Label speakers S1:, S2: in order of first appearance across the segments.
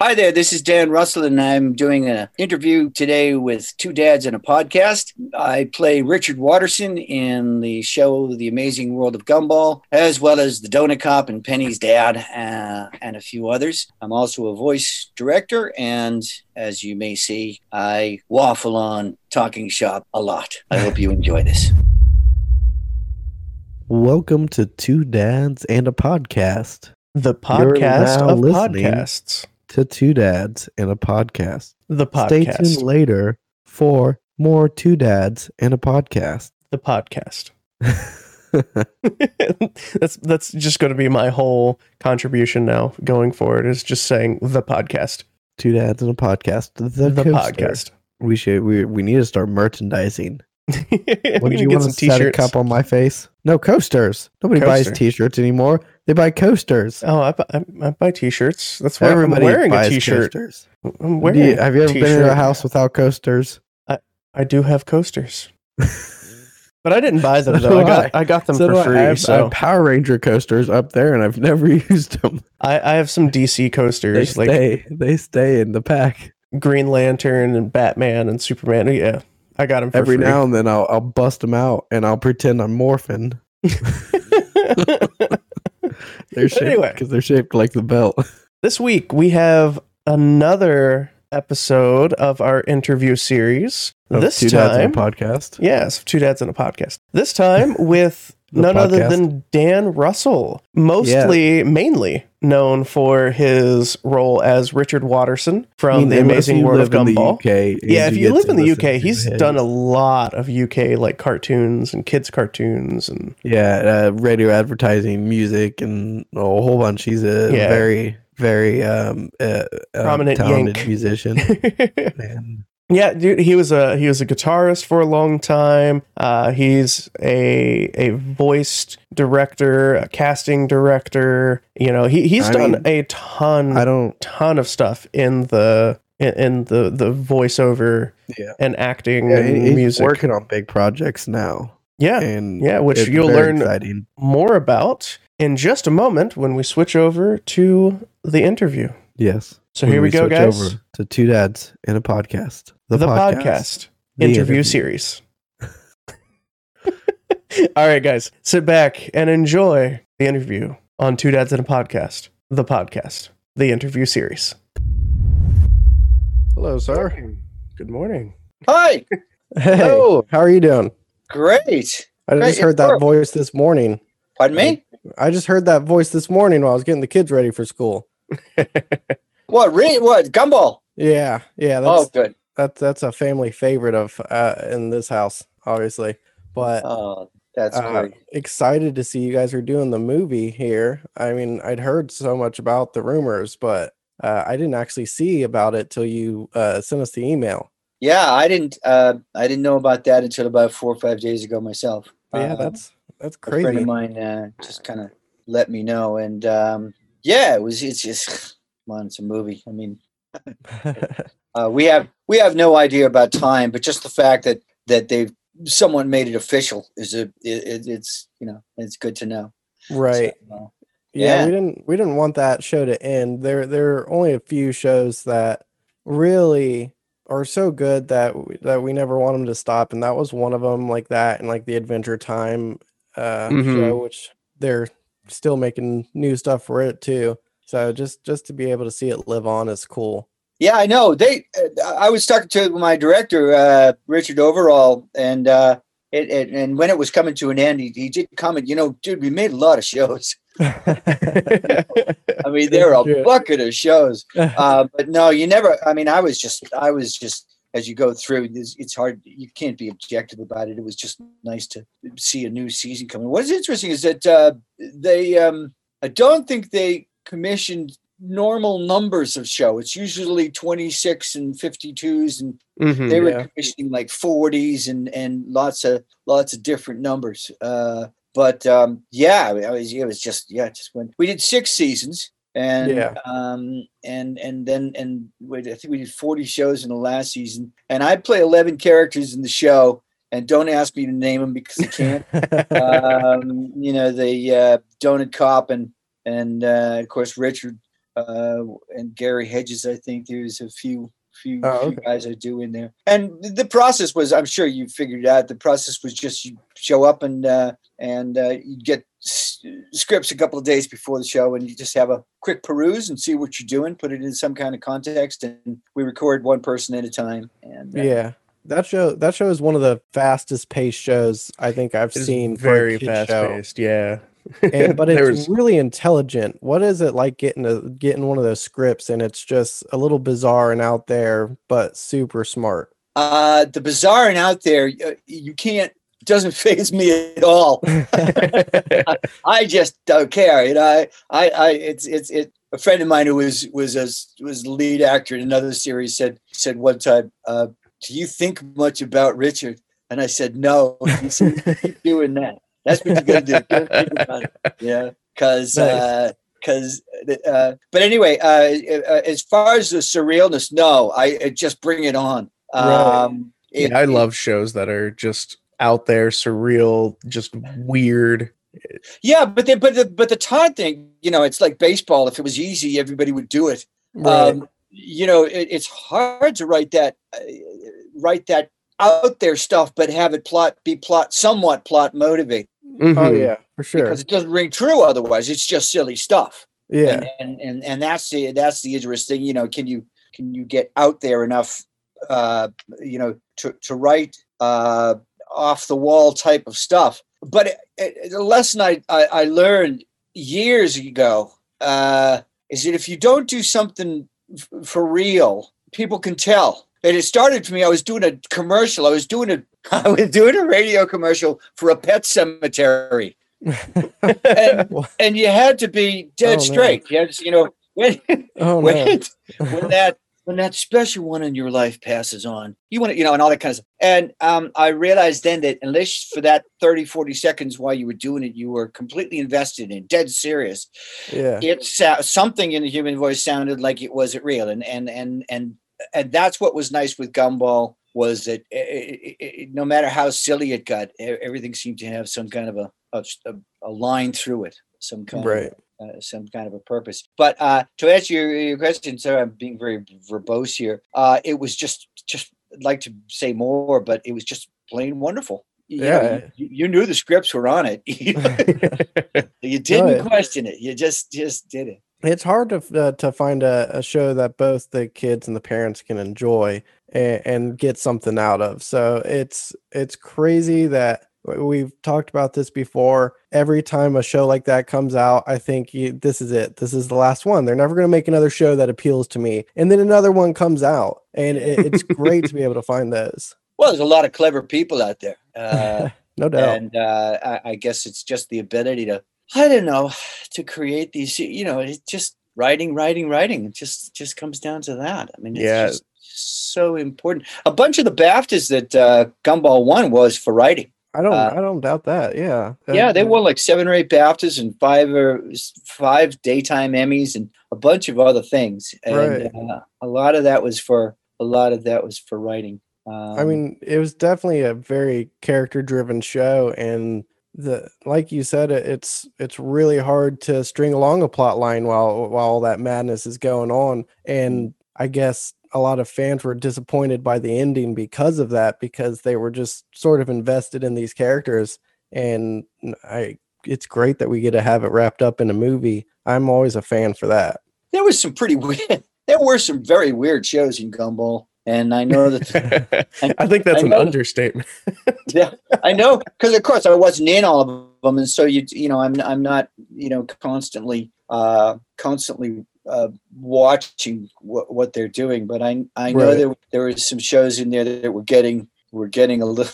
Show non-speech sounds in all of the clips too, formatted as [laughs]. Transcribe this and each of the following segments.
S1: Hi there, this is Dan Russell, and I'm doing an interview today with two dads and a podcast. I play Richard Watterson in the show The Amazing World of Gumball, as well as the Donut Cop and Penny's dad, uh, and a few others. I'm also a voice director, and as you may see, I waffle on Talking Shop a lot. I hope you enjoy this.
S2: Welcome to Two Dads and a Podcast.
S3: The podcast of
S2: listening
S3: podcasts.
S2: To Two Dads and a Podcast.
S3: The podcast.
S2: Stay tuned later for more Two Dads and a Podcast.
S3: The podcast. [laughs] [laughs] that's that's just going to be my whole contribution now going forward is just saying the podcast.
S2: Two Dads and a Podcast. The,
S3: The, podcast.
S2: We should. We we need to start merchandising.
S3: We
S2: What
S3: need
S2: did you [laughs] want
S3: some
S2: to set a cup on my face? No coasters. Nobody buys T-shirts anymore. They buy coasters.
S3: Oh, I, bu- I, I buy t-shirts. That's why
S2: Everybody
S3: I'm wearing a
S2: buys
S3: t-shirt.
S2: coasters.
S3: I'm
S2: Do
S3: wearing
S2: you- have you ever been in a house without coasters?
S3: I do have coasters. [laughs] but I didn't buy them
S2: So
S3: though. I
S2: do
S3: got
S2: I.
S3: Got them
S2: So do
S3: for
S2: I.
S3: free.
S2: I have, I
S3: so
S2: have Power Ranger coasters up there, and I've [laughs] never used them.
S3: I, I have some DC
S2: They
S3: coasters like
S2: stay. They stay in the pack.
S3: Green Lantern and Batman and Superman. Yeah, I got them for
S2: Every
S3: free.
S2: now and then, I'll I'll bust them out, and I'll pretend I'm morphing. [laughs] They're shaped
S3: Anyway.
S2: because they're shaped like the belt. [laughs]
S3: this week we have another episode of our interview series.
S2: Of
S3: this
S2: two dads
S3: time,
S2: a podcast.
S3: yes, two dads and a podcast. This time [laughs] with None other than Dan Russell, mostly, mainly known for his role as Richard Watterson from
S2: I mean,
S3: The Amazing World of
S2: live in the
S3: Gumball.
S2: UK,
S3: Yeah, if you
S2: get
S3: live in the UK, he's done a lot of UK like cartoons and kids cartoons and
S2: yeah uh, radio advertising, music, and a whole bunch. He's a
S3: Yeah.
S2: very very um, uh, uh,
S3: Prominent
S2: talented
S3: Yank.
S2: musician. [laughs] and
S3: Yeah, dude, he was a he was a guitarist for a long time. Uh, he's a a voiced director, a casting director. You know, he he's
S2: I
S3: done
S2: mean,
S3: a ton
S2: I don't.
S3: ton of stuff in the in, in the the voiceover
S2: Yeah.
S3: and acting
S2: Yeah,
S3: and
S2: he's
S3: music.
S2: working on big projects now,
S3: yeah,
S2: and
S3: yeah, which you'll learn
S2: exciting.
S3: more about in just a moment when we switch over to the interview.
S2: Yes.
S3: So here we, go, guys.
S2: Over to two dads and a podcast.
S3: The, podcast,
S2: The
S3: interview,
S2: interview.
S3: series. [laughs] All right, guys, sit back and enjoy the interview on Two Dads and a Podcast, the podcast, the interview series.
S4: Hello, sir.
S3: Good morning.
S1: Hi,
S4: Hey,
S2: Hello.
S4: how are you doing?
S1: great.
S4: I
S1: Great,
S4: just heard that voice this morning.
S1: Pardon me?
S4: I just heard that voice this morning while I was getting the kids ready for school. [laughs]
S1: What, re- what, Gumball?
S4: Yeah, yeah,
S1: Oh,
S4: that's
S1: good.
S4: that's that's a family favorite of uh, in this house, obviously. But
S1: Oh, that's
S4: uh,
S1: great.
S4: excited to see you guys are doing the movie here. I mean, I'd heard so much about the rumors, but uh, I didn't actually see about it till you uh, sent us the email.
S1: Yeah, I didn't. Uh, I didn't know about that until about four or five days ago myself.
S4: Yeah,
S1: Um,
S4: that's that's
S1: a friend of mine uh, just kind of let me know, and um, yeah, it was. It's just come on, it's a movie. I mean, [laughs] uh, we have we have no idea about time, but just the fact that that they've someone made it official is a it, it, it's you know it's good to know.
S4: right.
S1: So, uh,
S4: yeah,
S1: Yeah.
S4: we didn't we didn't want that show to end there there are only a few shows that really are so good that w- that we never want them to stop and that was one of them like that and like the adventure time uh show which they're still making new stuff for it too so just just to be able to see it live on is cool
S1: Yeah, I know. They. I was talking to my director, uh, Richard Overall, and uh, it, it and when it was coming to an end, he, he did comment. You know, dude, we made a lot of shows. [laughs] [laughs] I mean, there are a bucket of shows. [laughs] Uh, but no, you never. I mean, I was just, I was just. As you go through, it's, it's hard. You can't be objective about it. It was just nice to see a new season coming. What's interesting is that uh, they. Um, I don't think they commissioned normal numbers of show. It's usually 26 and 52s and
S3: Mhm.
S1: they were
S4: Yeah.
S1: commissioning like 40s and and lots of lots of different numbers. Uh but um yeah, I was it was just yeah, it just went we did six seasons and
S4: Yeah.
S1: um and and then and I think we did 40 shows in the last season and I play 11 characters in the show and don't ask me to name them because I can't [laughs] um, you know, the uh, Donut Cop and and uh, of course Richard uh, and Gary Hedges. I think there's a few few,
S4: Oh,
S1: few guys I do in there. And the process was, I'm sure you figured out. The process was just you show up and uh, and uh, you get s- scripts a couple of days before the show, and you just have a quick peruse and see what you're doing, put it in some kind of context, and we record one person at a time. And uh,
S4: Yeah. That show that show is one of the fastest paced shows I think I've
S3: It's
S4: seen for a
S3: very
S4: kid
S3: fast
S4: show.
S3: paced. Yeah. [laughs]
S4: And, but it's
S3: was-
S4: really intelligent. What is it like getting a getting one of those scripts and it's just a little bizarre and out there, but super smart.
S1: uh, the bizarre and out there, uh, you can't. Doesn't [laughs] faze me at all. [laughs] I just don't care. You know, I, I, I it's, it's, it. A friend of mine who was was a was lead actor in another series said said one time, uh, "Do you think much about Richard?" And I said, "No." He said, "Keep doing that. That's what you got to do. [laughs] Yeah, because
S4: Nice.
S1: because. Uh, but anyway, uh, uh, as far as the surrealness, no, I uh, just bring it on.
S4: Right.
S1: Um, it-
S3: yeah, I love shows that are just out there, surreal, just weird.
S1: Yeah, but the, but the but the Todd thing, you know, it's like baseball. If it was easy, everybody would do it. Um, you know, it, it's hard to write that uh, write that out there stuff, but have it plot be plot somewhat plot motivated
S4: oh
S3: Mhm.
S4: yeah, for sure.
S1: because it doesn't ring true otherwise. It's just silly stuff.
S4: Yeah.
S1: And, and and and that's the that's the interesting. You know, can you can you get out there enough? Uh, you know, to to write uh, off the wall type of stuff. But it, it, the lesson I, I I learned years ago uh, is that if you don't do something f- for real, people can tell. And it started for me. I was doing a commercial. I was doing a [laughs] I was doing a radio commercial for a pet cemetery [laughs] and, and you had to be dead
S4: Oh, no.
S1: straight. You had to, you know, [laughs] when,
S4: oh no.
S1: when, when that when that special one in your life passes on, you want to, you know, and all that kind of stuff. And um, I realized then that unless for that 30, 40 seconds while you were doing it, you were completely invested in, dead serious.
S4: yeah.
S1: It's uh, something in the human voice sounded like it wasn't real, and and and and and that's what was nice with Gumball was that it, it, it, no matter how silly it got, everything seemed to have some kind of a a, a line through it, some kind
S4: Right.
S1: of uh, some kind of a purpose. But uh, to answer your, your question, sorry, I'm being very verbose here. Uh, it was just just I'd like to say more, but it was just plain wonderful. You know,
S4: Yeah.
S1: you, you knew the scripts were on it. [laughs] [laughs] [laughs] you didn't question it. You just just did it.
S4: It's hard to uh, to find a, a show that both the kids and the parents can enjoy and, and get something out of. So it's it's crazy that we've talked about this before. Every time a show like that comes out, I think you, this is it. This is the last one. They're never going to make another show that appeals to me. And then another one comes out, and it, it's great to be able to find those.
S1: Well, there's a lot of clever people out there. Uh, [laughs]
S4: no doubt.
S1: and uh, I, I guess it's just the ability to i don't know to create these you know it's just writing writing writing it just just comes down to that i mean it's
S3: Yeah.
S1: just so important a bunch of the baftas that uh, gumball won was for writing
S4: I don't
S1: uh,
S4: I don't doubt that. Yeah.
S1: yeah they won like seven or eight baftas and five or five daytime emmys and a bunch of other things and
S4: Right.
S1: uh, a lot of that was for a lot of that was for writing um,
S4: I mean, it was definitely a very character driven show and the like you said it's it's really hard to string along a plot line while while all that madness is going on and mm. I guess a lot of fans were disappointed by the ending because of that because they were just sort of invested in these characters and I it's great that we get to have it wrapped up in a movie. I'm always a fan for that.
S1: there was some pretty [laughs] weird there were some very weird shows in gumball and i know that [laughs]
S3: I think that's
S1: I
S3: an
S1: know-
S3: understatement. [laughs]
S1: yeah, I know because of course I wasn't in all of them, and so you you know I'm I'm not you know constantly uh constantly uh watching what what they're doing, but I I know
S4: Right.
S1: there there were some shows in there that were getting were getting a little.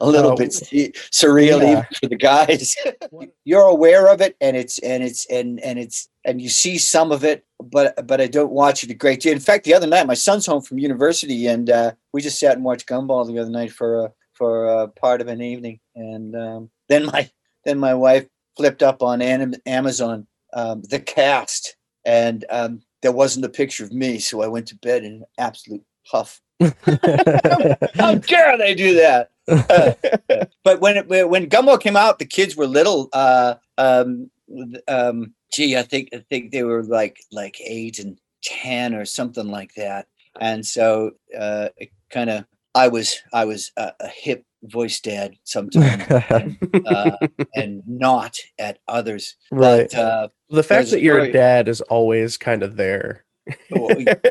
S1: A little
S4: Oh,
S1: bit surreal
S4: yeah.
S1: even for the guys. [laughs] You're aware of it, and it's and it's and and it's and you see some of it, but but I don't watch it a great deal. In fact, the other night, my son's home from university, and uh, we just sat and watched Gumball the other night for uh, for uh, part of an evening, and um, then my then my wife flipped up on Amazon um, the cast, and um, there wasn't a picture of me, so I went to bed in an absolute huff. [laughs] [laughs] How dare they do that? [laughs] but when it, when Gumball came out, the kids were little. Uh, um, um, gee, I think I think they were like like eight and ten or something like that. And so uh, it kind of I was I was a, a hip voice dad sometimes uh, [laughs] and not at others.
S4: right.
S1: But, uh,
S3: the fact that you're dad is always kind of there.
S1: Well,
S3: you [laughs]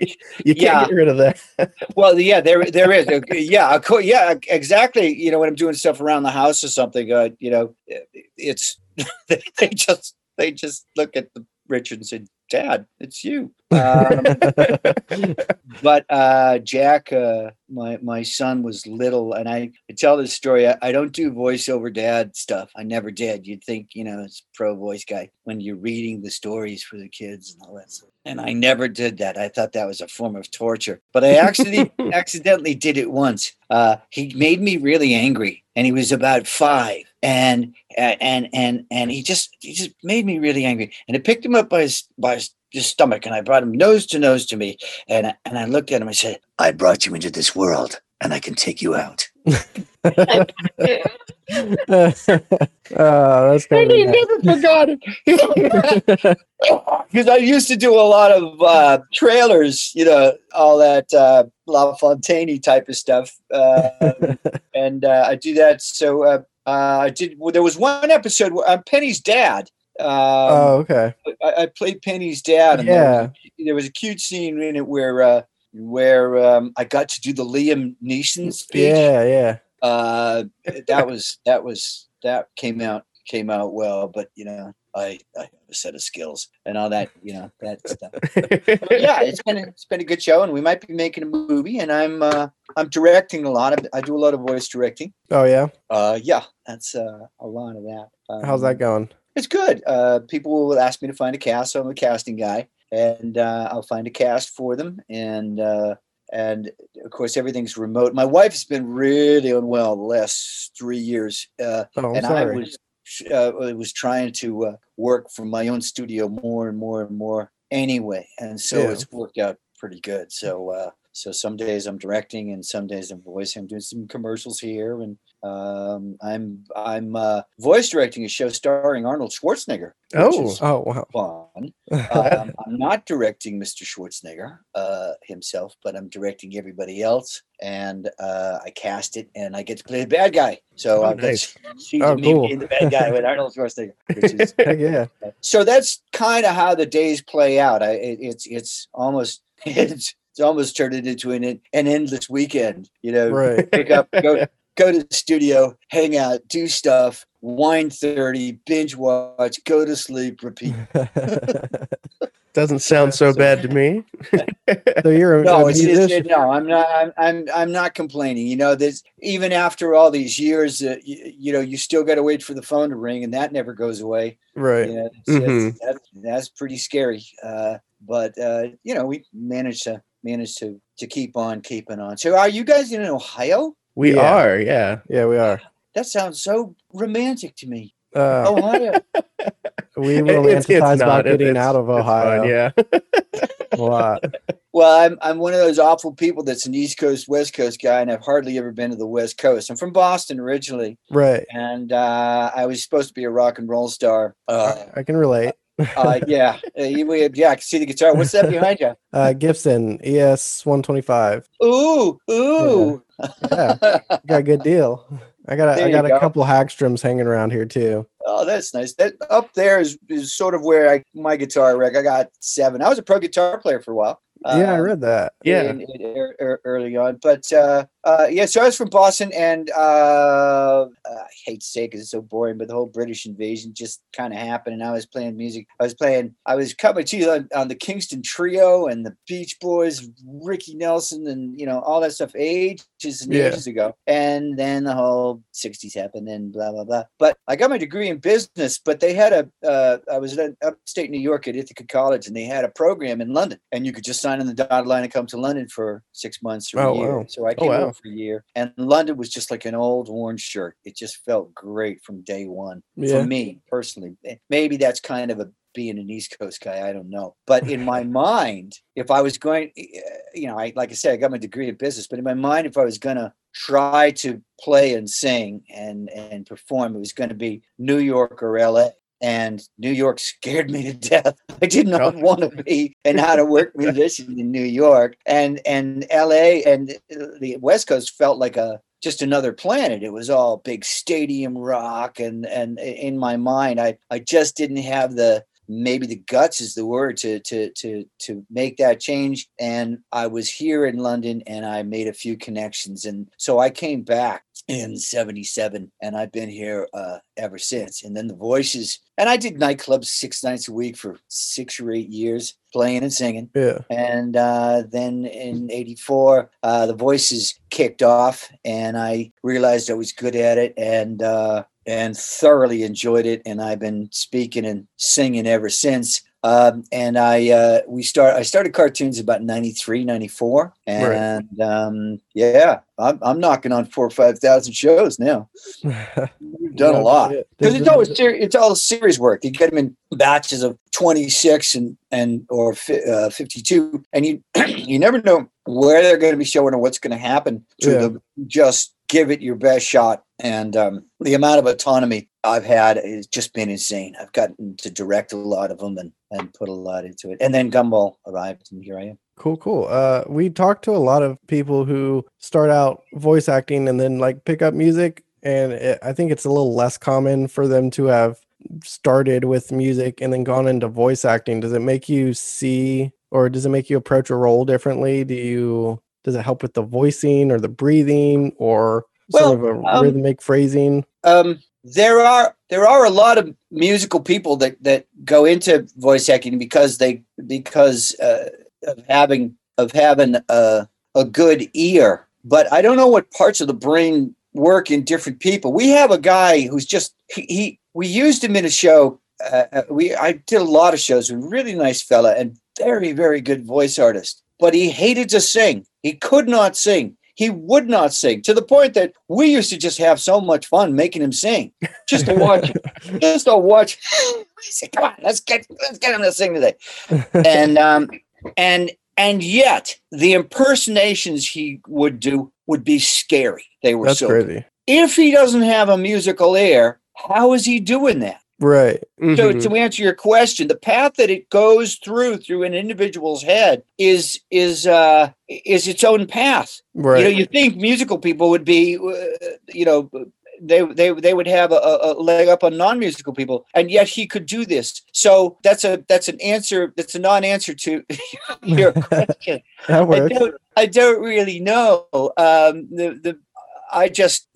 S3: can't
S1: Yeah.
S3: get rid of that. [laughs]
S1: well, yeah, there there is. Yeah, yeah, exactly. You know, when I'm doing stuff around the house or something, uh, you know, it's [laughs] they, just they just look at the Richard and say, "Dad, it's you." [laughs] Um, but uh, Jack, uh, my my son was little, and I, I tell this story. I, I don't do voiceover dad stuff. I never did. You'd think, you know, it's pro voice guy when you're reading the stories for the kids and all that stuff. And I never did that. I thought that was a form of torture. But I actually [laughs] accidentally did it once. Uh, he made me really angry, and he was about five. And and and and he just he just made me really angry. And I picked him up by his by his his stomach and I brought him nose to nose to me. And, and I looked at him. I said, I brought you into this world and I can take you out. [laughs] [laughs]
S4: oh, that's kind of
S1: never forgot it. [laughs] Because I used to do a lot of uh, trailers, you know, all that uh, LaFontaine type of stuff. Uh, and uh, I do that. So uh, uh, I did, well, there was one episode where I'm Penny's dad. Um,
S4: oh, okay.
S1: I, I played Penny's dad. And there was a- there was a cute scene in it where uh, where um, I got to do the Liam Neeson speech.
S4: Yeah, yeah.
S1: Uh, that was that was that came out came out well, but you know, I I have a set of skills and all that. You know that stuff. But [laughs] yeah, it's been a, it's been a good show, and we might be making a movie. And I'm uh, I'm directing a lot of I do a lot of voice directing.
S4: Oh, yeah.
S1: Uh, yeah, that's uh, a lot of that.
S4: How's that
S1: Um,
S4: going?
S1: it's good. Uh, people will ask me to find a cast, so I'm a casting guy, and uh, I'll find a cast for them. And uh, and of course, everything's remote. My wife's been really unwell the last three years, uh,
S4: Oh,
S1: and
S4: sorry.
S1: I was uh, I was trying to uh, work from my own studio more and more and more anyway, and so
S4: Yeah.
S1: it's worked out pretty good. So. Uh, so some days I'm directing, and some days I'm voicing. I'm doing some commercials here, and um, I'm I'm uh, voice directing a show starring Arnold Schwarzenegger.
S3: Oh.
S4: oh, wow.
S1: fun. [laughs] Um, I'm not directing Mr. Schwarzenegger uh, himself, but I'm directing everybody else, and uh, I cast it, and I get to play the bad guy. So
S3: Oh,
S1: I've got
S3: nice.
S4: Oh,
S1: me
S4: cool.
S1: being the bad guy with Arnold [laughs] Schwarzenegger, which is [laughs]
S4: yeah.
S1: so that's kind of how the days play out. I it, it's it's almost it's it's almost turned it into an an endless weekend. You know,
S4: Right.
S1: pick up, go go to the studio, hang out, do stuff, wine thirty, binge watch, go to sleep, repeat. [laughs]
S3: Doesn't sound so bad to me. [laughs]
S4: so you're a,
S1: No,
S4: a
S1: it's, it's it, no. I'm not. I'm, I'm. I'm not complaining. You know, there's even after all these years, uh, you, you know, you still got to wait for the phone to ring, and that never goes away.
S4: right.
S1: Yeah, it's,
S3: Mhm.
S1: it's, that's, that's pretty scary. Uh, but uh, you know, we managed to manage to to keep on keeping on. So, are you guys in Ohio?
S3: We
S4: Yeah.
S3: are, yeah.
S4: Yeah, we are.
S1: That sounds so romantic to me.
S4: Uh,
S1: Ohio. [laughs]
S4: we
S3: It's- it's
S4: romanticize about
S3: not.
S4: Getting
S3: it's-
S4: out of
S3: it's fine,
S4: Ohio
S3: yeah. [laughs]
S4: a lot.
S1: well, I'm I'm one of those awful people that's an East Coast West Coast guy, and I've hardly ever been to the West Coast. I'm from Boston originally,
S4: Right.
S1: and uh, I was supposed to be a rock and roll star. Uh,
S4: I, I can relate.
S1: Uh, yeah, uh, we- yeah, I can see the guitar. What's that behind you? [laughs]
S4: Uh, Gibson ES 125.
S1: Ooh, ooh.
S4: Yeah, got a good deal. I got a,
S1: There
S4: I got a
S1: go.
S4: couple Hagströms hanging around here too.
S1: Oh, that's nice. That up there is, is sort of where I my guitar rack. I got seven. I was a pro guitar player for a while.
S4: yeah, I
S1: Um,
S4: read that.
S3: Yeah.
S1: in- in- ear- early on. But uh, uh, yeah, so I was from Boston, and uh, I hate to say it because it's so boring, but the whole British invasion just kind of happened, and I was playing music. I was playing, I was cut my teeth on, on the Kingston Trio and the Beach Boys, Ricky Nelson, and you know all that stuff ages and
S4: Yeah.
S1: ages ago. And then the whole '60s happened, and blah blah blah. But I got my degree in business, but they had a, uh, I was in upstate New York at Ithaca College, and they had a program in London, and you could just sign on the dotted line and come to London for six months or
S4: Oh,
S1: a year.
S4: wow.
S1: So I
S3: Oh,
S1: came
S3: wow.
S1: For a year, and London was just like an old worn shirt. It just felt great from day one
S4: Yeah.
S1: for me personally. Eh, Maybe that's kind of a being an East Coast guy. I don't know, but in my [laughs] mind, if I was going, eh, you know, I like I said, I got my degree in business, but in my mind, if I was gonna try to play and sing and and perform, it was going to be New York or L.A. and New York scared me to death. [laughs] I did not want to be an out of work [laughs] musician in New York, and and L.A. and the West Coast felt like a just another planet. It was all big stadium rock, and and in my mind, I I just didn't have the maybe the guts is the word to to to to make that change. And i was here in london and i made a few connections. And so i came back in 77 and i've been here uh, ever since. And then the voices and i did nightclubs six nights a week for six or eight years playing and singing.
S4: Yeah.
S1: and uh, then in 84 uh, the voices kicked off and i realized i was good at it. And uh, and thoroughly enjoyed it and i've been speaking and singing ever since um, and i uh, we start i started cartoons about 93 94 and um, yeah I'm, I'm knocking on four or five thousand shows now we've [laughs] done a lot because it's always ser- it's all series work. You get them in batches of 26 and and or fi- uh, 52, and you [clears throat] you never know where they're going to be showing or what's going to happen to
S4: Yeah.
S1: them. Just give it your best shot, and um, the amount of autonomy I've had has just been insane. I've gotten to direct a lot of them and and put a lot into it. And then Gumball arrived, and here I am.
S4: Cool, cool. Uh, we talked to a lot of people who start out voice acting and then like pick up music, and it, I think it's a little less common for them to have started with music and then gone into voice acting. Does it make you see, or does it make you approach a role differently? Do you does it help with the voicing or the breathing or sort of
S1: Well,
S4: a
S1: um,
S4: rhythmic phrasing?
S1: um, there are there are a lot of musical people that that go into voice acting because they because uh, of having of having a a good ear. But I don't know what parts of the brain work in different people. We have a guy who's just he, he we used him in a show. Uh, uh, we I did a lot of shows. A really nice fella and very very good voice artist. But he hated to sing. He could not sing. He would not sing to the point that we used to just have so much fun making him sing, just to watch, [laughs] just to watch. Said, Come on, let's get let's get him to sing today. And um and and yet the impersonations he would do would be scary. They were
S4: That's
S1: so good.
S4: crazy,
S1: If he doesn't have a musical ear, how is he doing that?
S4: Right?
S1: So
S3: Mhm.
S1: to answer your question, the path that it goes through through an individual's head is is uh is its own path.
S4: Right.
S1: You know, you think musical people would be, uh, you know, they they they would have a, a leg up on non-musical people, and yet he could do this. So that's a that's an answer. That's a non-answer to [laughs] your question. [laughs]
S4: that
S1: I don't, I don't really know. Um, the the I just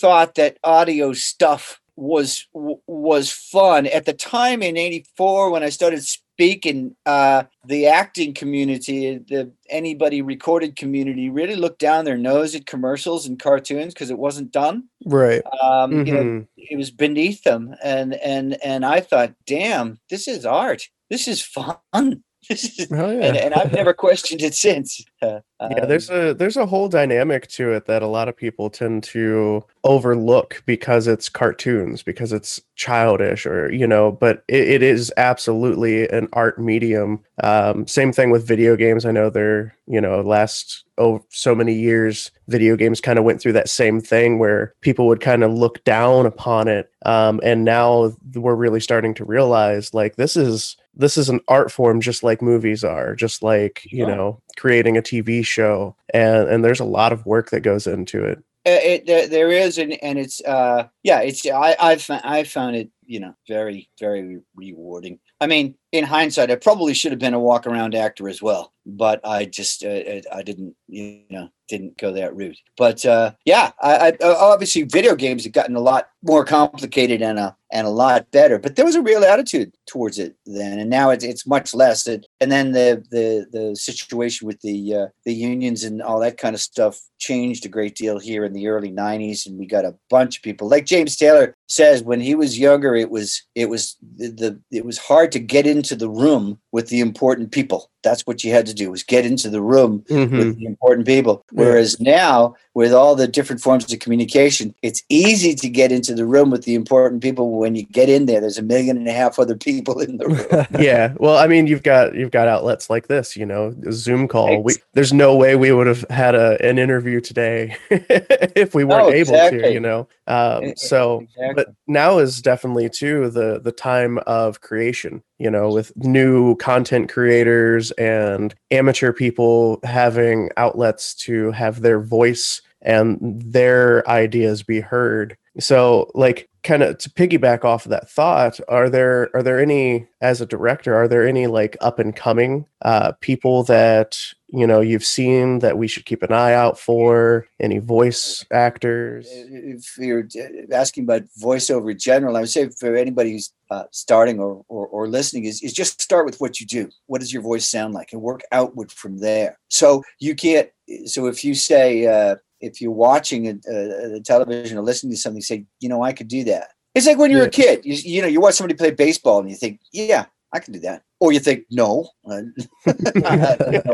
S1: thought that audio stuff was was fun at the time in '84 when I started speaking. Uh, the acting community, the anybody recorded community, really looked down their nose at commercials and cartoons because it wasn't done.
S4: Right.
S1: Um, You know,
S3: Mhm.
S1: it was beneath them, and and and I thought, damn, this is art. This is fun.
S4: Oh [laughs] yeah.
S1: and, and I've never questioned it since. [laughs] Uh,
S3: yeah there's a there's a whole dynamic to it that a lot of people tend to overlook because it's cartoons because it's childish or you know but it, it is absolutely an art medium um, same thing with video games i know they're you know last oh so many years video games kind of went through that same thing where people would kind of look down upon it um, and now we're really starting to realize like this is this is an art form just like movies are just like you
S1: Sure.
S3: know creating a tv show and and there's a lot of work that goes into it
S1: Uh, it, there, there is, and and it's uh yeah, it's I I've I found it you know very very rewarding. I mean, in hindsight, I probably should have been a walk around actor as well, but I just uh, I, I didn't you know didn't go that route. But uh, yeah, I, I uh, obviously video games have gotten a lot more complicated and a and a lot better. But there was a real attitude towards it then, and now it's it's much less. It, and then the the the situation with the uh, the unions and all that kind of stuff changed a great deal here in the early '90s, and we got a bunch of people like James Taylor says when he was younger, it was it was the, the it was hard to get into the room with the important people. That's what you had to do was get into the room
S3: Mhm.
S1: with the important people. Whereas now, with all the different forms of communication, it's easy to get into the room with the important people. When you get in there, there's a million and a half other people in the room. [laughs]
S3: yeah well i mean you've got you've got outlets like this you know a zoom call we, there's no way we would have had a, an interview today [laughs] if we weren't
S1: No,
S3: able to you know um, so
S1: Exactly.
S3: but now is definitely too the the time of creation you know with new content creators and amateur people having outlets to have their voice and their ideas be heard. So like kind of to piggyback off of that thought are there are there any as a director are there any like up and coming uh people that you know you've seen that we should keep an eye out for? Any voice actors?
S1: If you're asking about voiceover in general i would say for anybody who's uh, starting or, or, or listening is, is just start with what you do. What does your voice sound like? And work outward from there. So you can't so if you say uh, if you're watching a, a, a, television or listening to something, say, you know, I could do that. It's like when you're yeah. a kid, you, you know, you watch somebody play baseball and you think, yeah, I can do that. Or you think, no, [laughs] no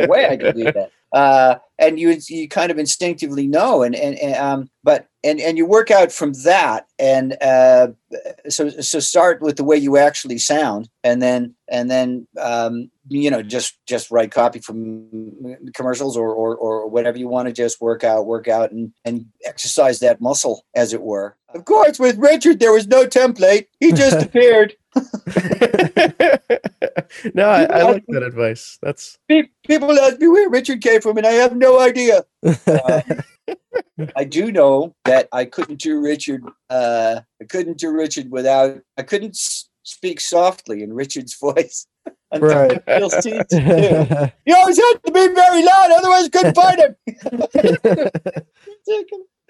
S1: way I can do that. Uh, and you you kind of instinctively know, and and, and um, but and and you work out from that, and uh, so so start with the way you actually sound, and then and then um, you know just just write copy from commercials or or, or whatever you want to just work out, work out, and and exercise that muscle, as it were. Of course, with Richard, there was no template; he just [laughs] appeared. [laughs]
S3: no, I, I, like that advice. That's
S1: people ask me where Richard came from, and I have no idea. Uh, [laughs] I do know that I couldn't do Richard. Uh, I couldn't do Richard without. I couldn't s- speak softly in Richard's [laughs] voice.
S4: Right. [laughs] [laughs]
S1: you always had to be very loud, otherwise couldn't find him.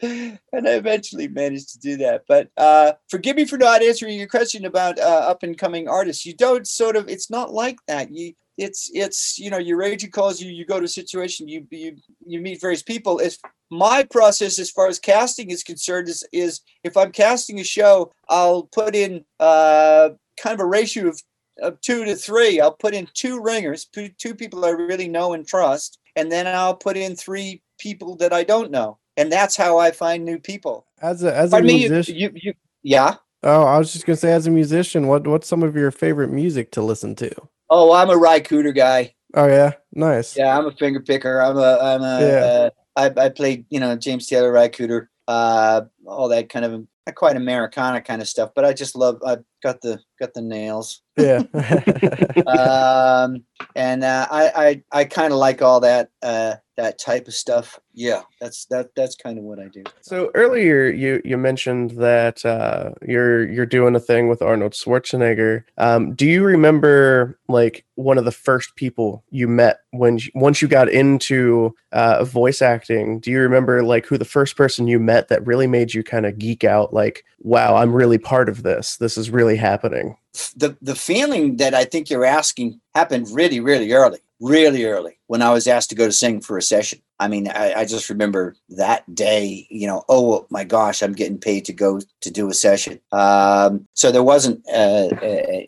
S1: [laughs] and I eventually managed to do that. But uh, forgive me for not answering your question about uh, up and coming artists. You don't sort of. It's not like that. You. It's it's you know your agent calls you. You go to a situation. You you you meet various people. It's my process as far as casting is concerned is is if I'm casting a show, I'll put in uh, kind of a ratio of of two to three. I'll put in two ringers, two people I really know and trust, and then I'll put in three people that I don't know and that's how I find new people.
S4: As a as a musician,
S1: you, you, you, yeah.
S4: Oh, I was just gonna say, as a musician, what what's some of your favorite music to listen to?
S1: Oh, I'm a Ry Cooder guy.
S4: Oh yeah, nice.
S1: Yeah, I'm a finger picker. I'm a I'm a. Yeah. Uh, I I played you know James Taylor, Ry Cooder, uh, all that kind of not quite Americana kind of stuff, but I just love. I've got the got the nails.
S4: Yeah. [laughs] [laughs]
S1: um, and uh, I I I kind of like all that. Uh, that type of stuff. Yeah that's that that's kind of what i do.
S3: So earlier you you mentioned that uh, you're you're doing a thing with arnold schwarzenegger. Um, do you remember like one of the first people you met when you, once you got into uh, voice acting? Do you remember like who the first person you met that really made you kind of geek out like wow i'm really part of this. This is really happening
S1: the the feeling that i think you're asking happened really really early really early when I was asked to go to sing for a session. I mean, I, I, just remember that day, you know, oh my gosh, I'm getting paid to go to do a session. Um, so there wasn't uh,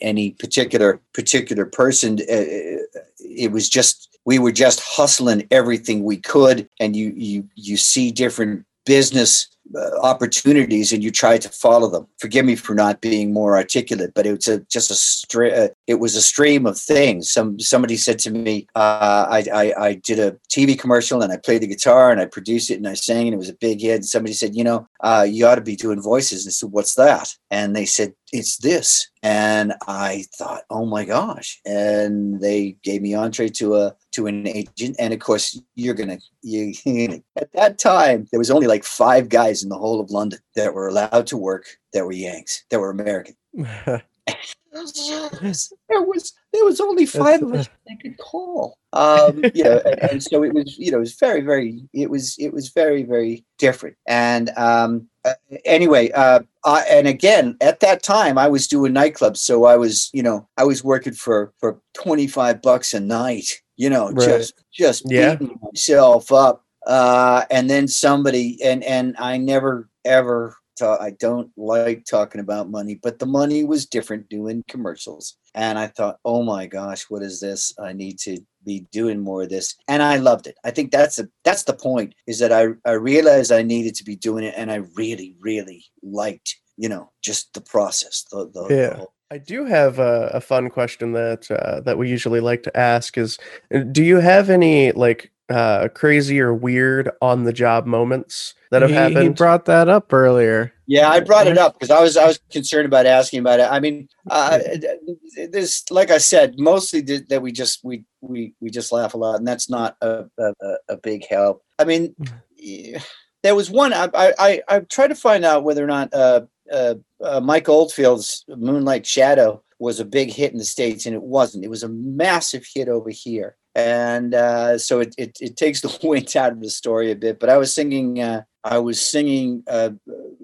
S1: any particular particular person. Uh, it was just we were just hustling everything we could, and you you you see different business uh, opportunities and you try to follow them. Forgive me for not being more articulate, but it was a, just a stre- uh, it was a stream of things. Some somebody said to me, uh, I, I, I did a TV commercial and I played the guitar and I produced it and I sang and it was a big hit. And somebody said, you know, uh, you ought to be doing voices. And I said, what's that? And they said, it's this. And I thought, oh my gosh. And they gave me entree to a to an agent. And of course, you're gonna you [laughs] at that time there was only like five guys in the whole of London that were allowed to work that were Yanks, that were American. [laughs] there was there was only five of us they could call. Um, [laughs] yeah, and, and, so it was you know it was very very it was it was very very different. And um, uh, anyway, uh, I, and again at that time I was doing nightclubs, so I was you know I was working for for twenty five bucks a night. You know, right. just just yeah. beating myself up. Uh, and then somebody and and I never ever I don't like talking about money, but the money was different doing commercials. And I thought, oh my gosh, what is this? I need to be doing more of this. And I loved it. I think that's a that's the point, is that I, I realized I needed to be doing it and I really, really liked, you know, just the process. The, the,
S3: yeah. The I do have a, a fun question that uh, that we usually like to ask is do you have any like uh, crazy or weird on the job moments that have
S4: he,
S3: happened?
S4: He brought that up earlier.
S1: Yeah, I brought it up because I was I was concerned about asking about it. I mean, uh, there's like I said, mostly th- that we just we we we just laugh a lot, and that's not a a, a big help. I mean, there was one I I I tried to find out whether or not uh, uh, uh, Mike Oldfield's Moonlight Shadow was a big hit in the states, and it wasn't. It was a massive hit over here, and uh, so it, it it takes the [laughs] wind out of the story a bit. But I was singing. Uh, I was singing uh,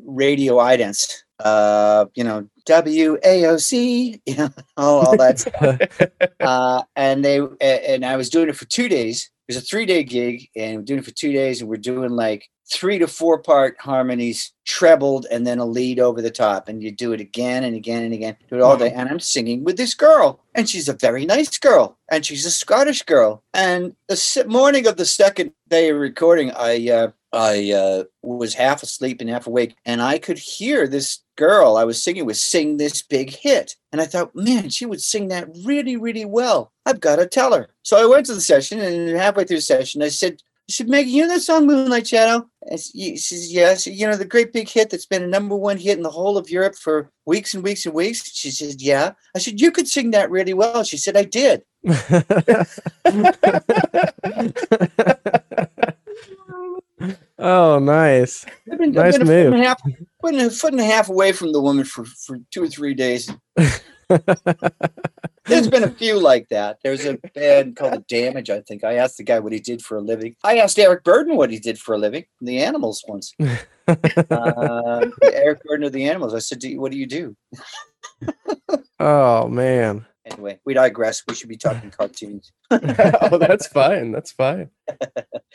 S1: radio idents, uh, you know, WAOC, you know, [laughs] all, all that [laughs] stuff. Uh, and they and I was doing it for two days. It was a three day gig, and we're doing it for two days, and we're doing like three to four part harmonies, trebled, and then a lead over the top. And you do it again and again and again, do it all day. And I'm singing with this girl, and she's a very nice girl, and she's a Scottish girl. And the morning of the second day of recording, I uh, I uh, was half asleep and half awake, and I could hear this girl I was singing with sing this big hit. And I thought, man, she would sing that really, really well. I've got to tell her. So I went to the session, and halfway through the session, I said, I said, Maggie, you know that song Moonlight Shadow? And she says, Yes. You know, the great big hit that's been a number one hit in the whole of Europe for weeks and weeks and weeks? She says, Yeah. I said, You could sing that really well. She said, I did. [laughs]
S4: oh, nice.
S1: I've been,
S4: nice
S1: I've been
S4: move.
S1: A foot, and a half, a foot and a half away from the woman for, for two or three days. [laughs] There's been a [laughs] few like that. There's a band called The Damage, I think. I asked the guy what he did for a living. I asked Eric Burdon what he did for a living, the animals once. [laughs] uh, Eric Burdon of the animals. I said, do you, What do you do? [laughs]
S4: oh, man.
S1: Anyway, we digress. We should be talking cartoons. [laughs]
S3: oh, that's fine. That's fine. [laughs]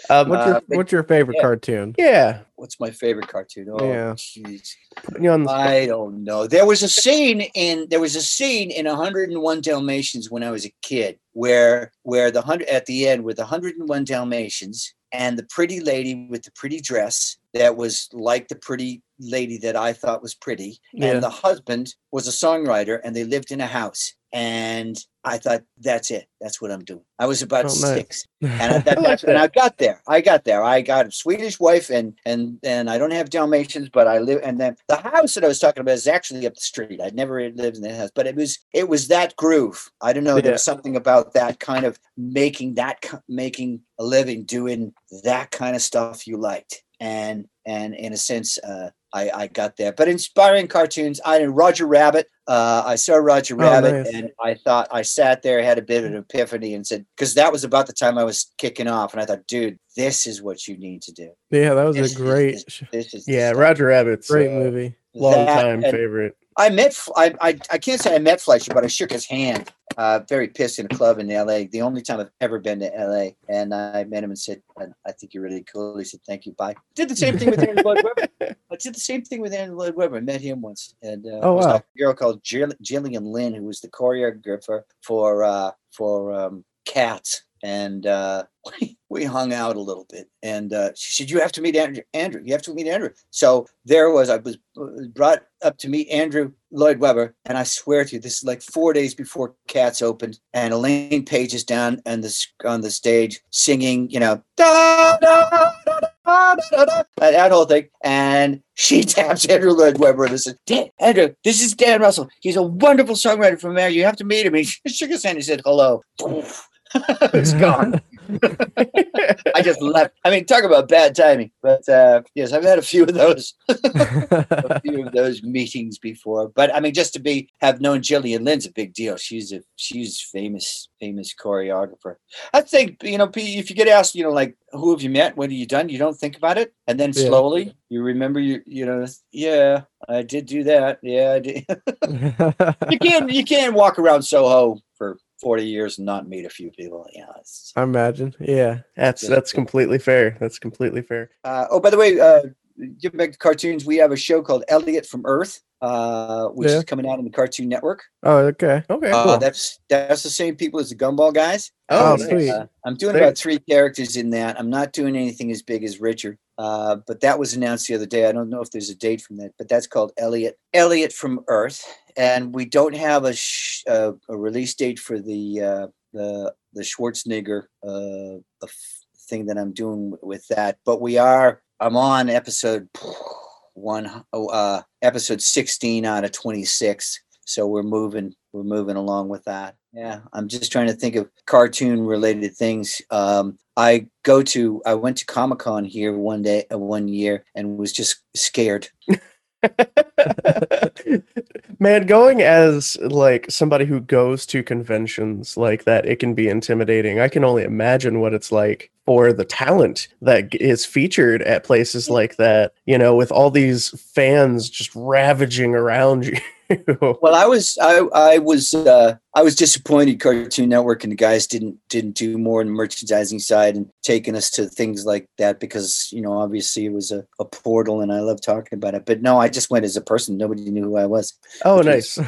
S3: Um,
S4: what's your What's your favorite
S1: yeah.
S4: cartoon?
S3: Yeah.
S1: What's my favorite cartoon? Oh,
S4: Yeah.
S1: jeez.
S3: Putting you on the
S1: I don't know. There was a scene in there was a scene in 101 Dalmatians when I was a kid where where the hundred at the end with 101 Dalmatians and the pretty lady with the pretty dress that was like the pretty lady that I thought was pretty
S4: Yeah.
S1: and the husband was a songwriter and they lived in a house and I thought that's it that's what I'm doing. I was about
S4: Oh, nice.
S1: six and I, [laughs] that, that's when I got there. I got there. I got a Swedish wife, and and and I don't have Dalmatians, but I live. And then the house that I was talking about is actually up the street. I'd never lived in that house, but it was it was that groove. I don't know. There was something about that kind of making that making a living doing that kind of stuff you liked, and and in a sense, uh, I I got there. But inspiring cartoons. I know Roger Rabbit. Uh, I saw Roger
S4: Oh,
S1: Rabbit,
S4: nice.
S1: and I thought I sat there, had a bit of an epiphany, and said, because that was about the time I was kicking off, and I thought, dude, this is what you need to do.
S4: Yeah, that was
S1: This
S4: a
S1: is-
S4: great,
S1: this- This is
S3: yeah. Roger Rabbit's
S4: great
S3: uh,
S4: movie.
S3: long time favorite.
S1: I met, I I can't say I met Fleischer, but I shook his hand. Uh, very pissed in a club in L.A. The only time I've ever been to L.A. And I met him and said, I, I think you're really cool. He said, thank you, bye. Did the same thing with Andrew Lloyd Webber. [laughs] I did the same thing with Andrew Lloyd Webber. I met him once, and uh,
S4: Oh,
S1: was
S4: wow.
S1: a girl called Jill, Gillian Lynne, who was the choreographer for uh, for um, Cats. And uh, [laughs] we hung out a little bit. And uh, she said, "You have to meet Andrew. Andrew, you have to meet Andrew." So there was. I was uh, brought up to meet Andrew Lloyd Webber, and I swear to you, this is like four days before Cats opened, and Elaine Paige is down and this on the stage singing, you know, da, da, da, that whole thing, and she [laughs] taps Andrew Lloyd Webber and says, "Dan, Andrew, this is Dan Russell. He's a wonderful songwriter from there. You have to meet him." [laughs] He shook his hand and said, "Hello." [laughs] it's gone. I just left. I mean, talk about bad timing. But uh, yes, I've had a few of those, [laughs] a few of those meetings before. But I mean, just to be have known Gillian Lynne's a big deal. She's a she's famous famous choreographer. I think you know if you get asked, you know, like who have you met? What have you done? You don't think about it, and then
S4: Yeah.
S1: slowly you remember. You you know, yeah, I did do that. Yeah, I did. [laughs] you can't you can't walk around Soho for. 40 years and not meet a few people. Yeah. It's,
S4: I imagine. Yeah.
S3: That's
S1: Yeah.
S3: that's completely fair. That's completely fair.
S1: Uh, oh, by the way, uh, getting back to cartoons, we have a show called Elliott from Earth, uh, which
S4: Yeah.
S1: is coming out on the Cartoon Network.
S4: Oh, okay.
S3: Okay,
S1: Uh,
S3: cool.
S1: that's that's the same people as the Gumball guys.
S3: Oh,
S4: oh, sweet.
S1: Uh, I'm doing about three characters in that. I'm not doing anything as big as Richard, uh, but that was announced the other day. I don't know if there's a date from that, but that's called Elliott. Elliott from Earth, and we don't have a sh- uh, a release date for the uh, the the Schwarzenegger uh, f- thing that I'm doing with that. But we are. I'm on episode [sighs] one uh, episode 16 out of 26 so we're moving we're moving along with that yeah i'm just trying to think of cartoon related things um, i go to i went to comic-con here one day uh, one year and was just scared [laughs] [laughs]
S3: Man, going as like somebody who goes to conventions like that, it can be intimidating. I can only imagine what it's like for the talent that is featured at places like that, you know, with all these fans just ravaging around you. [laughs]
S1: well i was i i was uh i was disappointed cartoon network and the guys didn't didn't do more on the merchandising side and taking us to things like that because you know obviously it was a, a portal and i love talking about it but no i just went as a person nobody knew who i was
S3: oh, nice.
S1: was-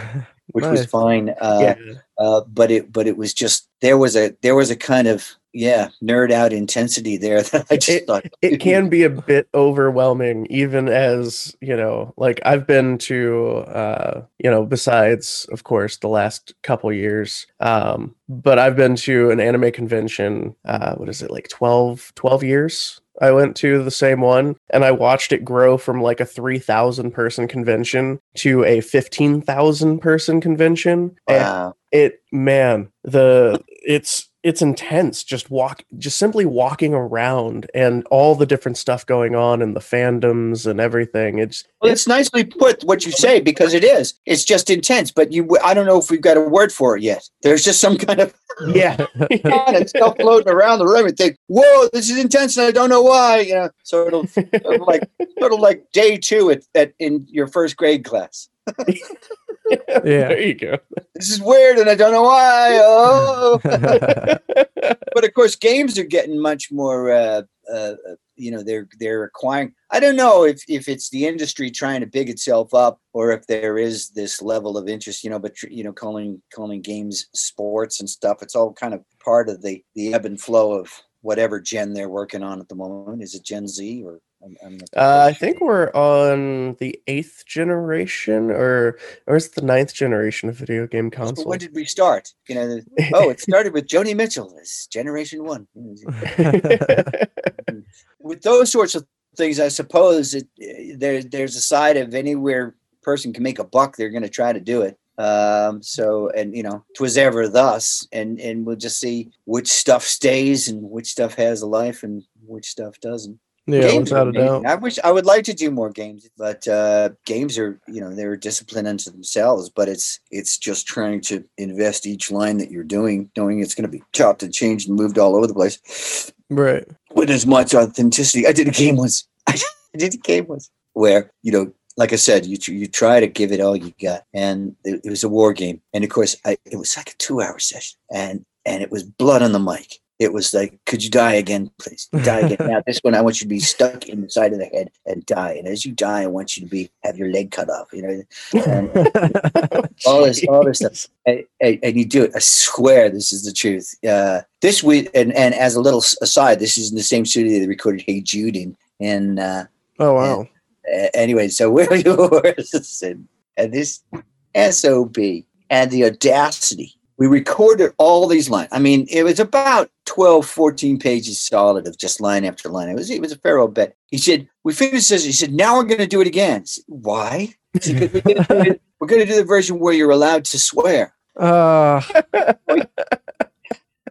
S1: which was [laughs] [laughs] fine uh
S3: Yeah.
S1: uh, but it but it was just there was a there was a kind of yeah nerd out intensity there [laughs] that I just thought [laughs]
S3: it can be a bit [laughs] overwhelming even as you know like i've been to uh you know besides of course the last couple years um but i've been to an anime convention uh what is it like 12 12 years I went to the same one and I watched it grow from like a 3,000 person convention to a 15,000 person convention. And it man the it's it's intense just walk just simply walking around and all the different stuff going on and the fandoms and everything it's
S1: Well, it's nicely put what you say because it is. It's just intense, but you I don't know if we've got a word for it yet. There's just some kind of [laughs]
S3: yeah [laughs]
S1: and stuff floating around the room and think, whoa, this is intense and I don't know why. You know, sort of, sort of like sort of like day two at, at in your first grade class.
S4: Yeah.
S3: there you go
S1: This is weird and I don't know why. Oh [laughs] but of course games are getting much more uh, uh, uh, you know they're they're acquiring i don't know if if it's the industry trying to big itself up or if there is this level of interest you know but you know calling calling games sports and stuff it's all kind of part of the the ebb and flow of whatever gen they're working on at the moment is it gen z or I'm, I'm
S3: uh, i think we're on the eighth generation or or is it the ninth generation of video game
S1: So
S3: console
S1: when did we start? You know oh it [laughs] started with joni mitchell as generation one. [laughs] With those sorts of things, I suppose it, eh, there there's a side of anywhere person can make a buck, they're going to try to do it. Um, so and you know, twas ever thus, and and we'll just see which stuff stays and which stuff has a life and which stuff doesn't.
S4: Yeah,
S1: games
S4: without a doubt.
S1: I wish I would like to do more games, but uh, games are you know they're a discipline unto themselves. But it's it's just trying to invest each line that you're doing, knowing it's going to be chopped and changed and moved all over the place
S4: Right.
S1: with as much authenticity. I did a game once. [laughs] I did a game once where you know, like I said, you you try to give it all you got, and it, it was a war game. And of course, I, it was like a two hour session, and and it was blood on the mic. It was like, could you die again, please? Die again. [laughs] now this one, I want you to be stuck in the side of the head and die. And as you die, I want you to be have your leg cut off. You know, and [laughs] all this all this stuff and, and, and you do it i swear this is the truth uh this week and and as a little aside this is in the same studio they recorded hey jude in and uh
S4: oh wow.
S1: a- anyway so [laughs] where yours and, and this sob and the audacity we recorded all these lines i mean it was about 12 14 pages solid of just line after line. It was it was a fair old bet. He said we finished this he said now we're going to do it again. Said, why? Said, "'Cause we're gonna do it- [laughs] we're going to do the version where you're allowed to swear.
S4: Uh, [laughs]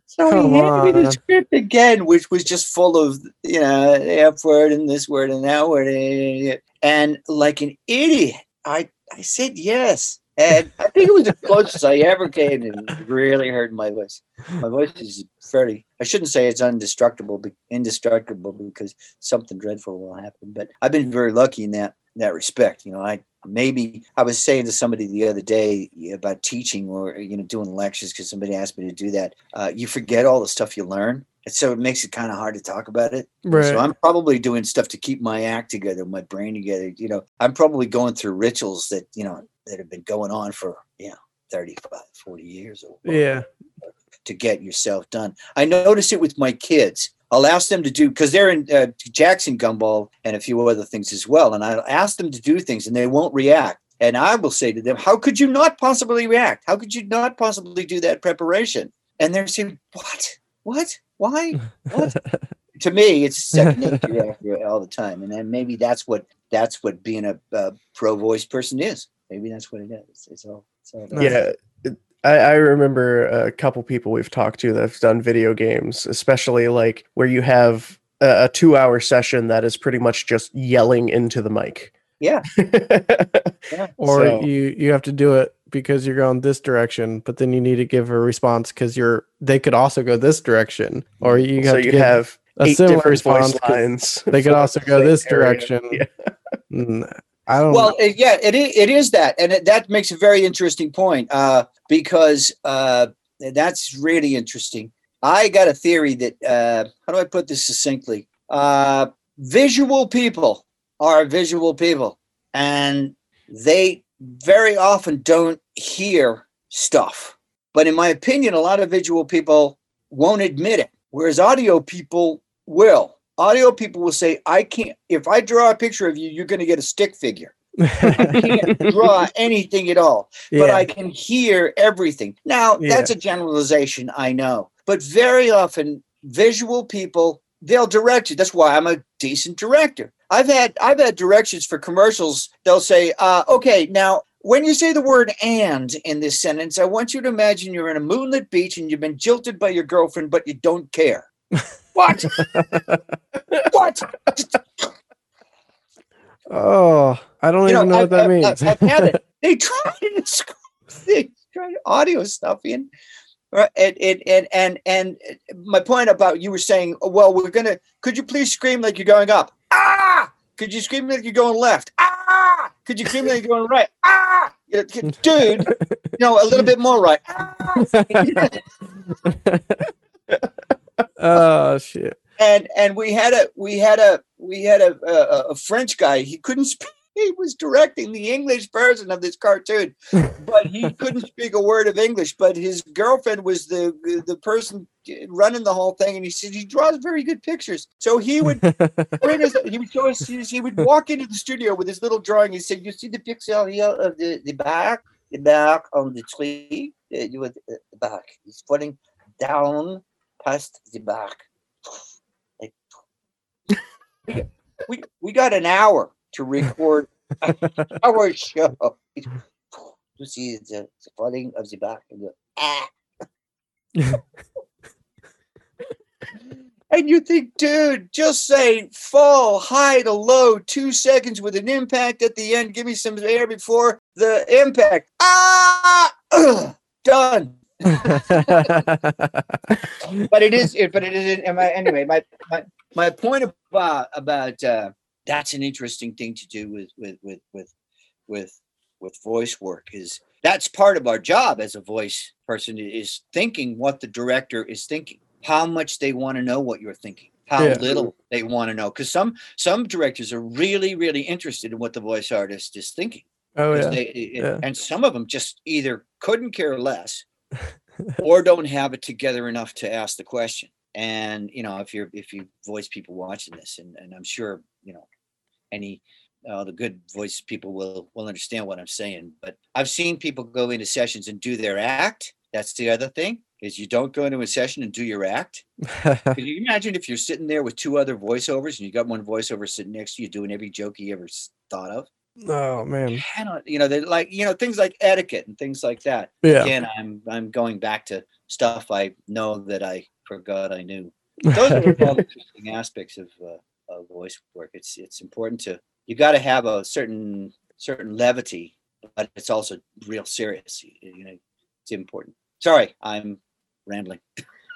S1: So
S4: Come
S1: he handed me the script again, which was just full of you know the F word and this word and that word, eh, and like an idiot, I I said yes, and I think it was the closest I ever came, and really hurt my voice. My voice is fairly. I shouldn't say it's indestructible, indestructible because something dreadful will happen. But I've been very lucky in that in that respect. You know, I maybe I was saying to somebody the other day about teaching or you know doing lectures because somebody asked me to do that. Uh, you forget all the stuff you learn, and so it makes it kind of hard to talk about it.
S4: right.
S1: So I'm probably doing stuff to keep my act together, my brain together. You know, I'm probably going through rituals that you know that have been going on for you know 35, 40 years or
S4: yeah.
S1: to get yourself done. I notice it with my kids. I'll ask them to do because they're in uh, Jackson Gumball and a few other things as well, and I'll ask them to do things and they won't react. And I will say to them, "How could you not possibly react? How could you not possibly do that preparation?" And they're saying, "What? What? Why? What?" [laughs] to me, it's second nature all the time, and then maybe that's what that's what being a, a pro voice person is. Maybe that's what it is. It's all. It's all about-
S3: Yeah. it- I, I remember a couple people we've talked to that have done video games, especially like where you have a, a two hour session that is pretty much just yelling into the mic.
S1: Yeah. [laughs] Yeah.
S4: or
S3: So-
S4: you you have to do it because you're going this direction, but then you need to give a response because you're they could also go this direction, or you have
S3: so
S4: to
S3: you
S4: give
S3: have
S4: a similar response.
S3: lines.
S4: They could also [laughs] go this
S3: area.
S4: direction.
S3: Yeah.
S4: Mm. I don't.
S1: Well, it, yeah, it is, it is that, and it, that makes a very interesting point uh, because uh, that's really interesting. I got a theory that uh, how do I put this succinctly? Uh, visual people are visual people, and they very often don't hear stuff. But in my opinion, a lot of visual people won't admit it, whereas audio people will. Audio people will say, "I can't. If I draw a picture of you, you're going to get a stick figure." [laughs] I can't draw anything at all, but
S4: yeah.
S1: I can hear everything. Now,
S4: Yeah.
S1: that's a generalization, I know, but very often visual people they'll direct you. That's why I'm a decent director. I've had I've had directions for commercials. They'll say, uh, "Okay, now." When you say the word and in this sentence, I want you to imagine you're in a moonlit beach and you've been jilted by your girlfriend, but you don't care. [laughs] What? [laughs] what?
S4: oh, I don't
S1: you
S4: even know
S1: I've-
S4: what that
S1: I've-
S4: means.
S1: I've, had it. [laughs] They try to [laughs] they audio stuff in. Right, and, and and and and my point about you were saying, well, we're gonna. Could you please scream like you're going up? Ah! Could you scream like you're going left? Ah! Could you scream like you're going right? Ah! Dude, you know, a little bit more right. Ah!
S4: Oh shit.
S1: and and we had a we had a we had a, a a French guy. He couldn't speak. He was directing the English version of this cartoon, but he [laughs] couldn't speak a word of English. But his girlfriend was the the person running the whole thing, and he said he draws very good pictures. So he would [laughs] bring us. He would show us. He would walk into the studio with his little drawing. He said, "You see the pixel here of the the back, the back on the tree. You uh, the back. He's falling down past the back." Like, we we got an hour to record [laughs] our show. To see the, the falling of the back and ah. and you think, dude, just say fall high to low, two seconds with an impact at the end. Give me some air before the impact. Ah, [clears throat] done. [laughs] but it is it, but it is am I, anyway my, my my point about about uh that's an interesting thing to do with with with with with with voice work is that's part of our job as a voice person is thinking what the director is thinking how much they want to know what you're thinking how
S4: Yeah.
S1: little they want to know because some some directors are really really interested in what the voice artist is thinking
S4: oh yeah.
S1: they- it-
S4: yeah.
S1: and some of them just either couldn't care less or don't have it together enough to ask the question. And you know if you're if you voice people watching this and, and i'm sure you know any uh, the good voice people will will understand what i'm saying but i've seen people go into sessions and do their act. That's the other thing is you don't go into a session and do your act. [laughs] Can you imagine if you're sitting there with two other voiceovers and you got one voiceover sitting next to you doing every joke he ever thought of
S4: oh man.
S1: cannot you know they're like you know things like etiquette and things like that
S4: Yeah.
S1: again i'm i'm going back to stuff i know that i forgot i knew [laughs] those are all interesting aspects of, uh, of voice work it's it's important to you got to have a certain certain levity but it's also real serious you, you know it's important sorry i'm rambling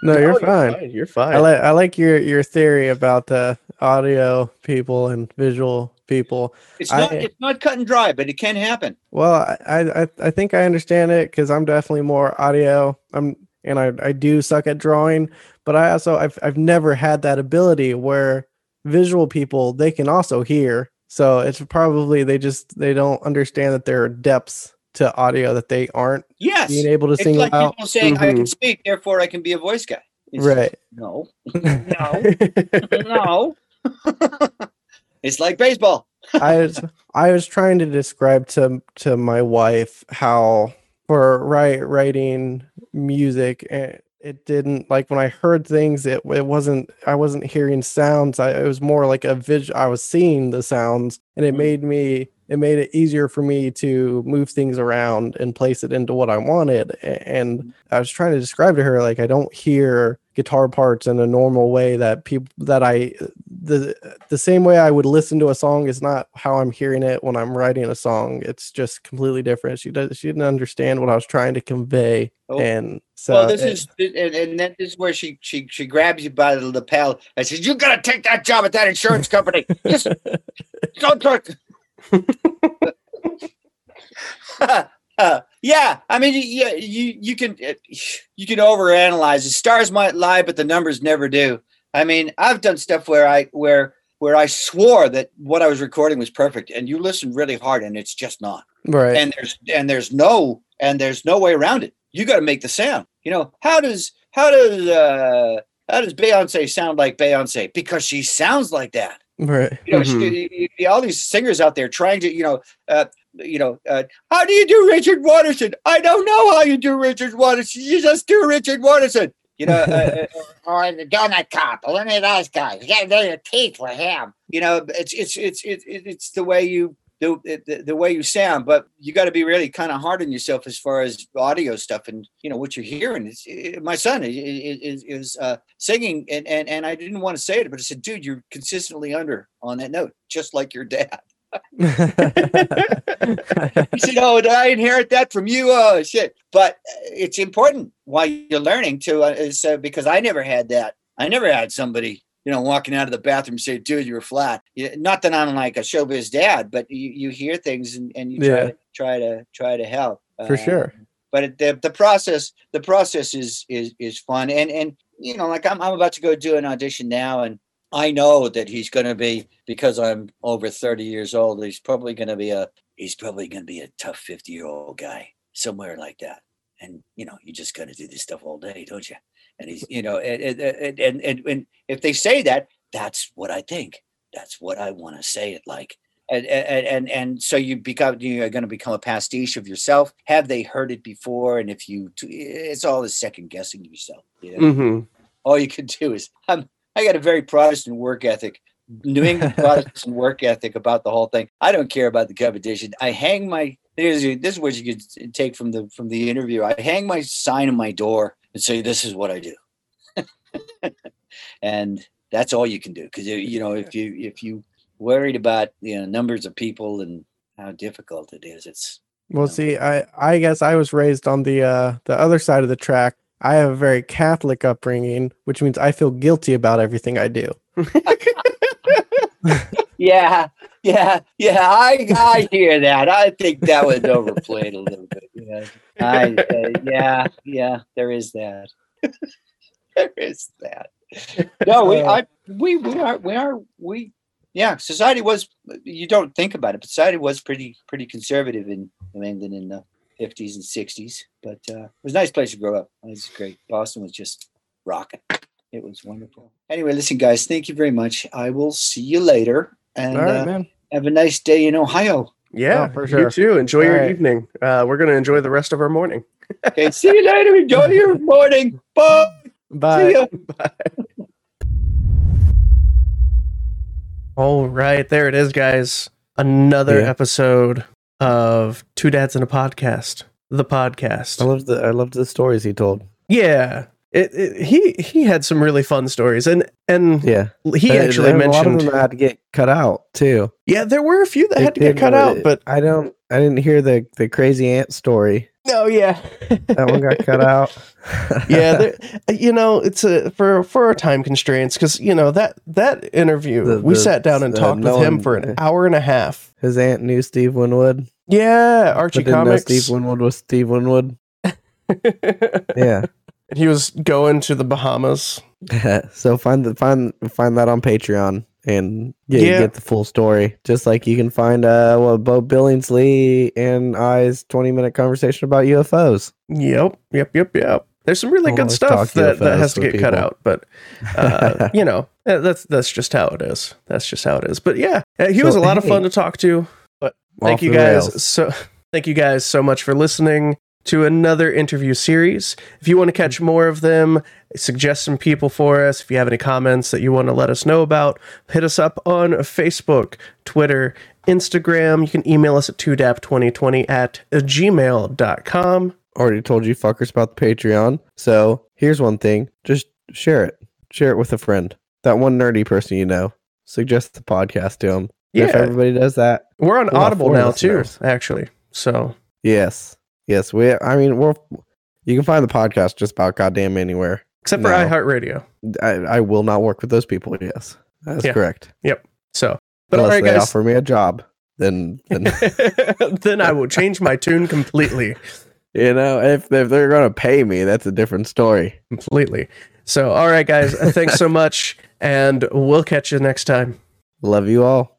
S4: No, you're
S3: Oh,
S4: fine.
S3: You're fine.
S4: I like I like your your theory about the audio people and visual people.
S1: it's not
S4: I-
S1: it's not cut and dry but it can happen
S4: Well, I I, I think I understand it because I'm definitely more audio. I'm and I, I do suck at drawing, but I also I've I've never had that ability where visual people they can also hear. So it's probably they just they don't understand that there are depths to audio that they aren't
S1: yes
S4: being able to
S1: it's
S4: single
S1: like
S4: out.
S1: people saying i can speak therefore i can be a voice guy It's-
S4: Right.
S1: no [laughs] no [laughs] [laughs] it's like baseball [laughs]
S4: I was I was trying to describe to to my wife how for write writing music and it didn't like when I heard things. It it wasn't. I wasn't hearing sounds. I it was more like a visual. I was seeing the sounds, and it
S1: Mhm.
S4: made me. It made it easier for me to move things around and place it into what I wanted. And I was trying to describe to her like I don't hear guitar parts in a normal way that people that I the the same way I would listen to a song is not how I'm hearing it when I'm writing a song. It's just completely different. She does she didn't understand what I was trying to convey.
S1: Oh.
S4: And so
S1: well, this is and, and then this is where she she she grabs you by the lapel and says, "You got to take that job at that insurance company. Just [laughs] don't talk." [laughs] [laughs] Uh, [laughs] yeah, I mean, yeah, you you can uh, you can overanalyze it. Stars might lie, but the numbers never do. I mean, I've done stuff where I where where I swore that what I was recording was perfect, and you listen really hard, and it's just not
S4: right.
S1: and there's and there's no and there's no way around it. You got to make the sound. You know how does how does uh how does Beyonce sound like Beyonce? Because she sounds like that.
S4: right.
S1: You know,
S3: Mhm.
S1: she, you- you- all these singers out there trying to you know uh you know uh, how do you do Richard Watterson? I don't know how you do Richard Watterson. You just do Richard Watterson. You know, uh,
S5: Or the donut cop, or any of those guys. You gotta know your teeth with him.
S1: you know it's it's it's it's it's the way you the the, the way you sound but you got to be really kind of hard on yourself as far as audio stuff and you know what you're hearing it's, it, my son is is, is uh, singing and, and and I didn't want to say it but I said dude you're consistently under on that note just like your dad he said oh did I inherit that from you oh shit but uh, it's important while you're learning to uh, is uh, because I never had that I never had somebody you know, walking out of the bathroom say, dude, you were flat. Not that I'm like a showbiz dad, but you, you hear things and, and you try,
S4: Yeah.
S1: to, try to try to help.
S4: For
S1: Uh,
S4: sure.
S1: But it, the, the process, the process is is is fun. And and you know, like I'm I'm about to go do an audition now and I know that he's gonna be because I'm over 30 years old, he's probably gonna be a he's probably gonna be a tough 50 year old guy, somewhere like that. And you know, you just gotta do this stuff all day, don't you? and he's you know and and and, and, and, if they say that that's what i think that's what i want to say it like and and and, and so you become you're going to become a pastiche of yourself have they heard it before and if you it's all the second guessing yourself you know?
S3: hmm
S1: all you can do is [laughs] i'm i got a very protestant work ethic new england [laughs] protestant work ethic about the whole thing. I don't care about the competition. I hang my here's this is what you could take from the from the interview. I hang my sign on my door and say this is what i do. [laughs] And that's all you can do because you know if you if you worried about you know numbers of people and how difficult it is it's
S4: Well, see, I I guess I was raised on the uh the other side of the track. I have a very Catholic upbringing, which means I feel guilty about everything I do. [laughs]
S1: yeah yeah yeah i i hear that. I think that was overplayed a little bit. Yeah i uh, yeah yeah there is that. [laughs] There is that. No we
S4: Uh,
S1: i we we are we are we yeah society was you don't think about it but society was pretty pretty conservative in new england in the 50s and 60s but uh it was a nice place to grow up it was great boston was just rocking it was wonderful anyway listen guys thank you very much i will see you later and
S4: All right,
S1: uh,
S4: man.
S1: have a nice day in ohio
S3: Yeah,
S4: Oh, for sure.
S3: You too. Enjoy your
S4: Alright.
S3: evening. Uh, we're gonna enjoy the rest of our morning.
S1: okay see you later enjoy [laughs] your morning bye see
S4: Bye.
S3: All right, there it is, guys. Another
S2: Yeah.
S3: episode of Two Dads in a Podcast. The podcast.
S2: I loved the I loved the stories he told.
S3: Yeah. It, it, he he had some really fun stories and and
S2: Yeah,
S3: he
S2: There-
S3: actually
S2: there were a lot of
S3: mentioned
S2: them had to get cut out too.
S3: yeah there were a few that
S2: They
S3: had to get cut out but
S2: I don't. I didn't hear the the crazy ant story.
S3: No yeah
S2: That one got cut out. [laughs]
S3: yeah you know it's a for for our time constraints because you know that that interview
S2: The-
S3: we
S2: the-
S3: sat down and
S2: the uh,
S3: talked with him
S2: one-
S3: for an hour and a half
S2: His aunt knew Steve Winwood.
S3: yeah archie
S2: but
S3: comics
S2: Steve Winwood was Steve Winwood. [laughs] Yeah.
S3: he was going to the bahamas [laughs]
S2: so find the find find that on Patreon and get,
S3: Yeah.
S2: get the full story. Just like you can find uh well Bo Billingsley and I's twenty minute conversation about UFOs.
S3: Yep, yep, yep, yep. There's some really good stuff that, that has to get cut out, but uh, [laughs] you know that's that's just how it is. That's just how it is. But yeah, eh, he was a
S2: So,
S3: lot of fun
S2: hey.
S3: to talk to. But thank you guys so thank you guys so much for listening. To another interview series. If you want to catch more of them, suggest some people for us. If you have any comments that you want to let us know about, hit us up on Facebook, Twitter, Instagram. You can email us at 2dap2020 at gmail.com.
S4: Already told you fuckers about the Patreon. So here's one thing: just share it. Share it with a friend. That one nerdy person you know. Suggest the podcast to them. If
S3: Yeah.
S4: everybody does that,
S3: We're on Audible now too, actually. So
S4: yes, yes. We. I mean, we're. You can find the podcast just about goddamn anywhere.
S3: except for iHeartRadio.
S4: I, I will not work with those people. Yes, that's
S3: Yeah.
S4: correct. Yep.
S3: So, but all
S4: Unless
S3: right,
S4: they
S3: guys.
S4: offer me a job, then, then [laughs]
S3: then I will change my tune completely. [laughs]
S4: you know, if if they're gonna pay me, that's a different story.
S3: Completely. So, all right, guys. Thanks so [laughs] much, and we'll catch you next time.
S4: Love you all.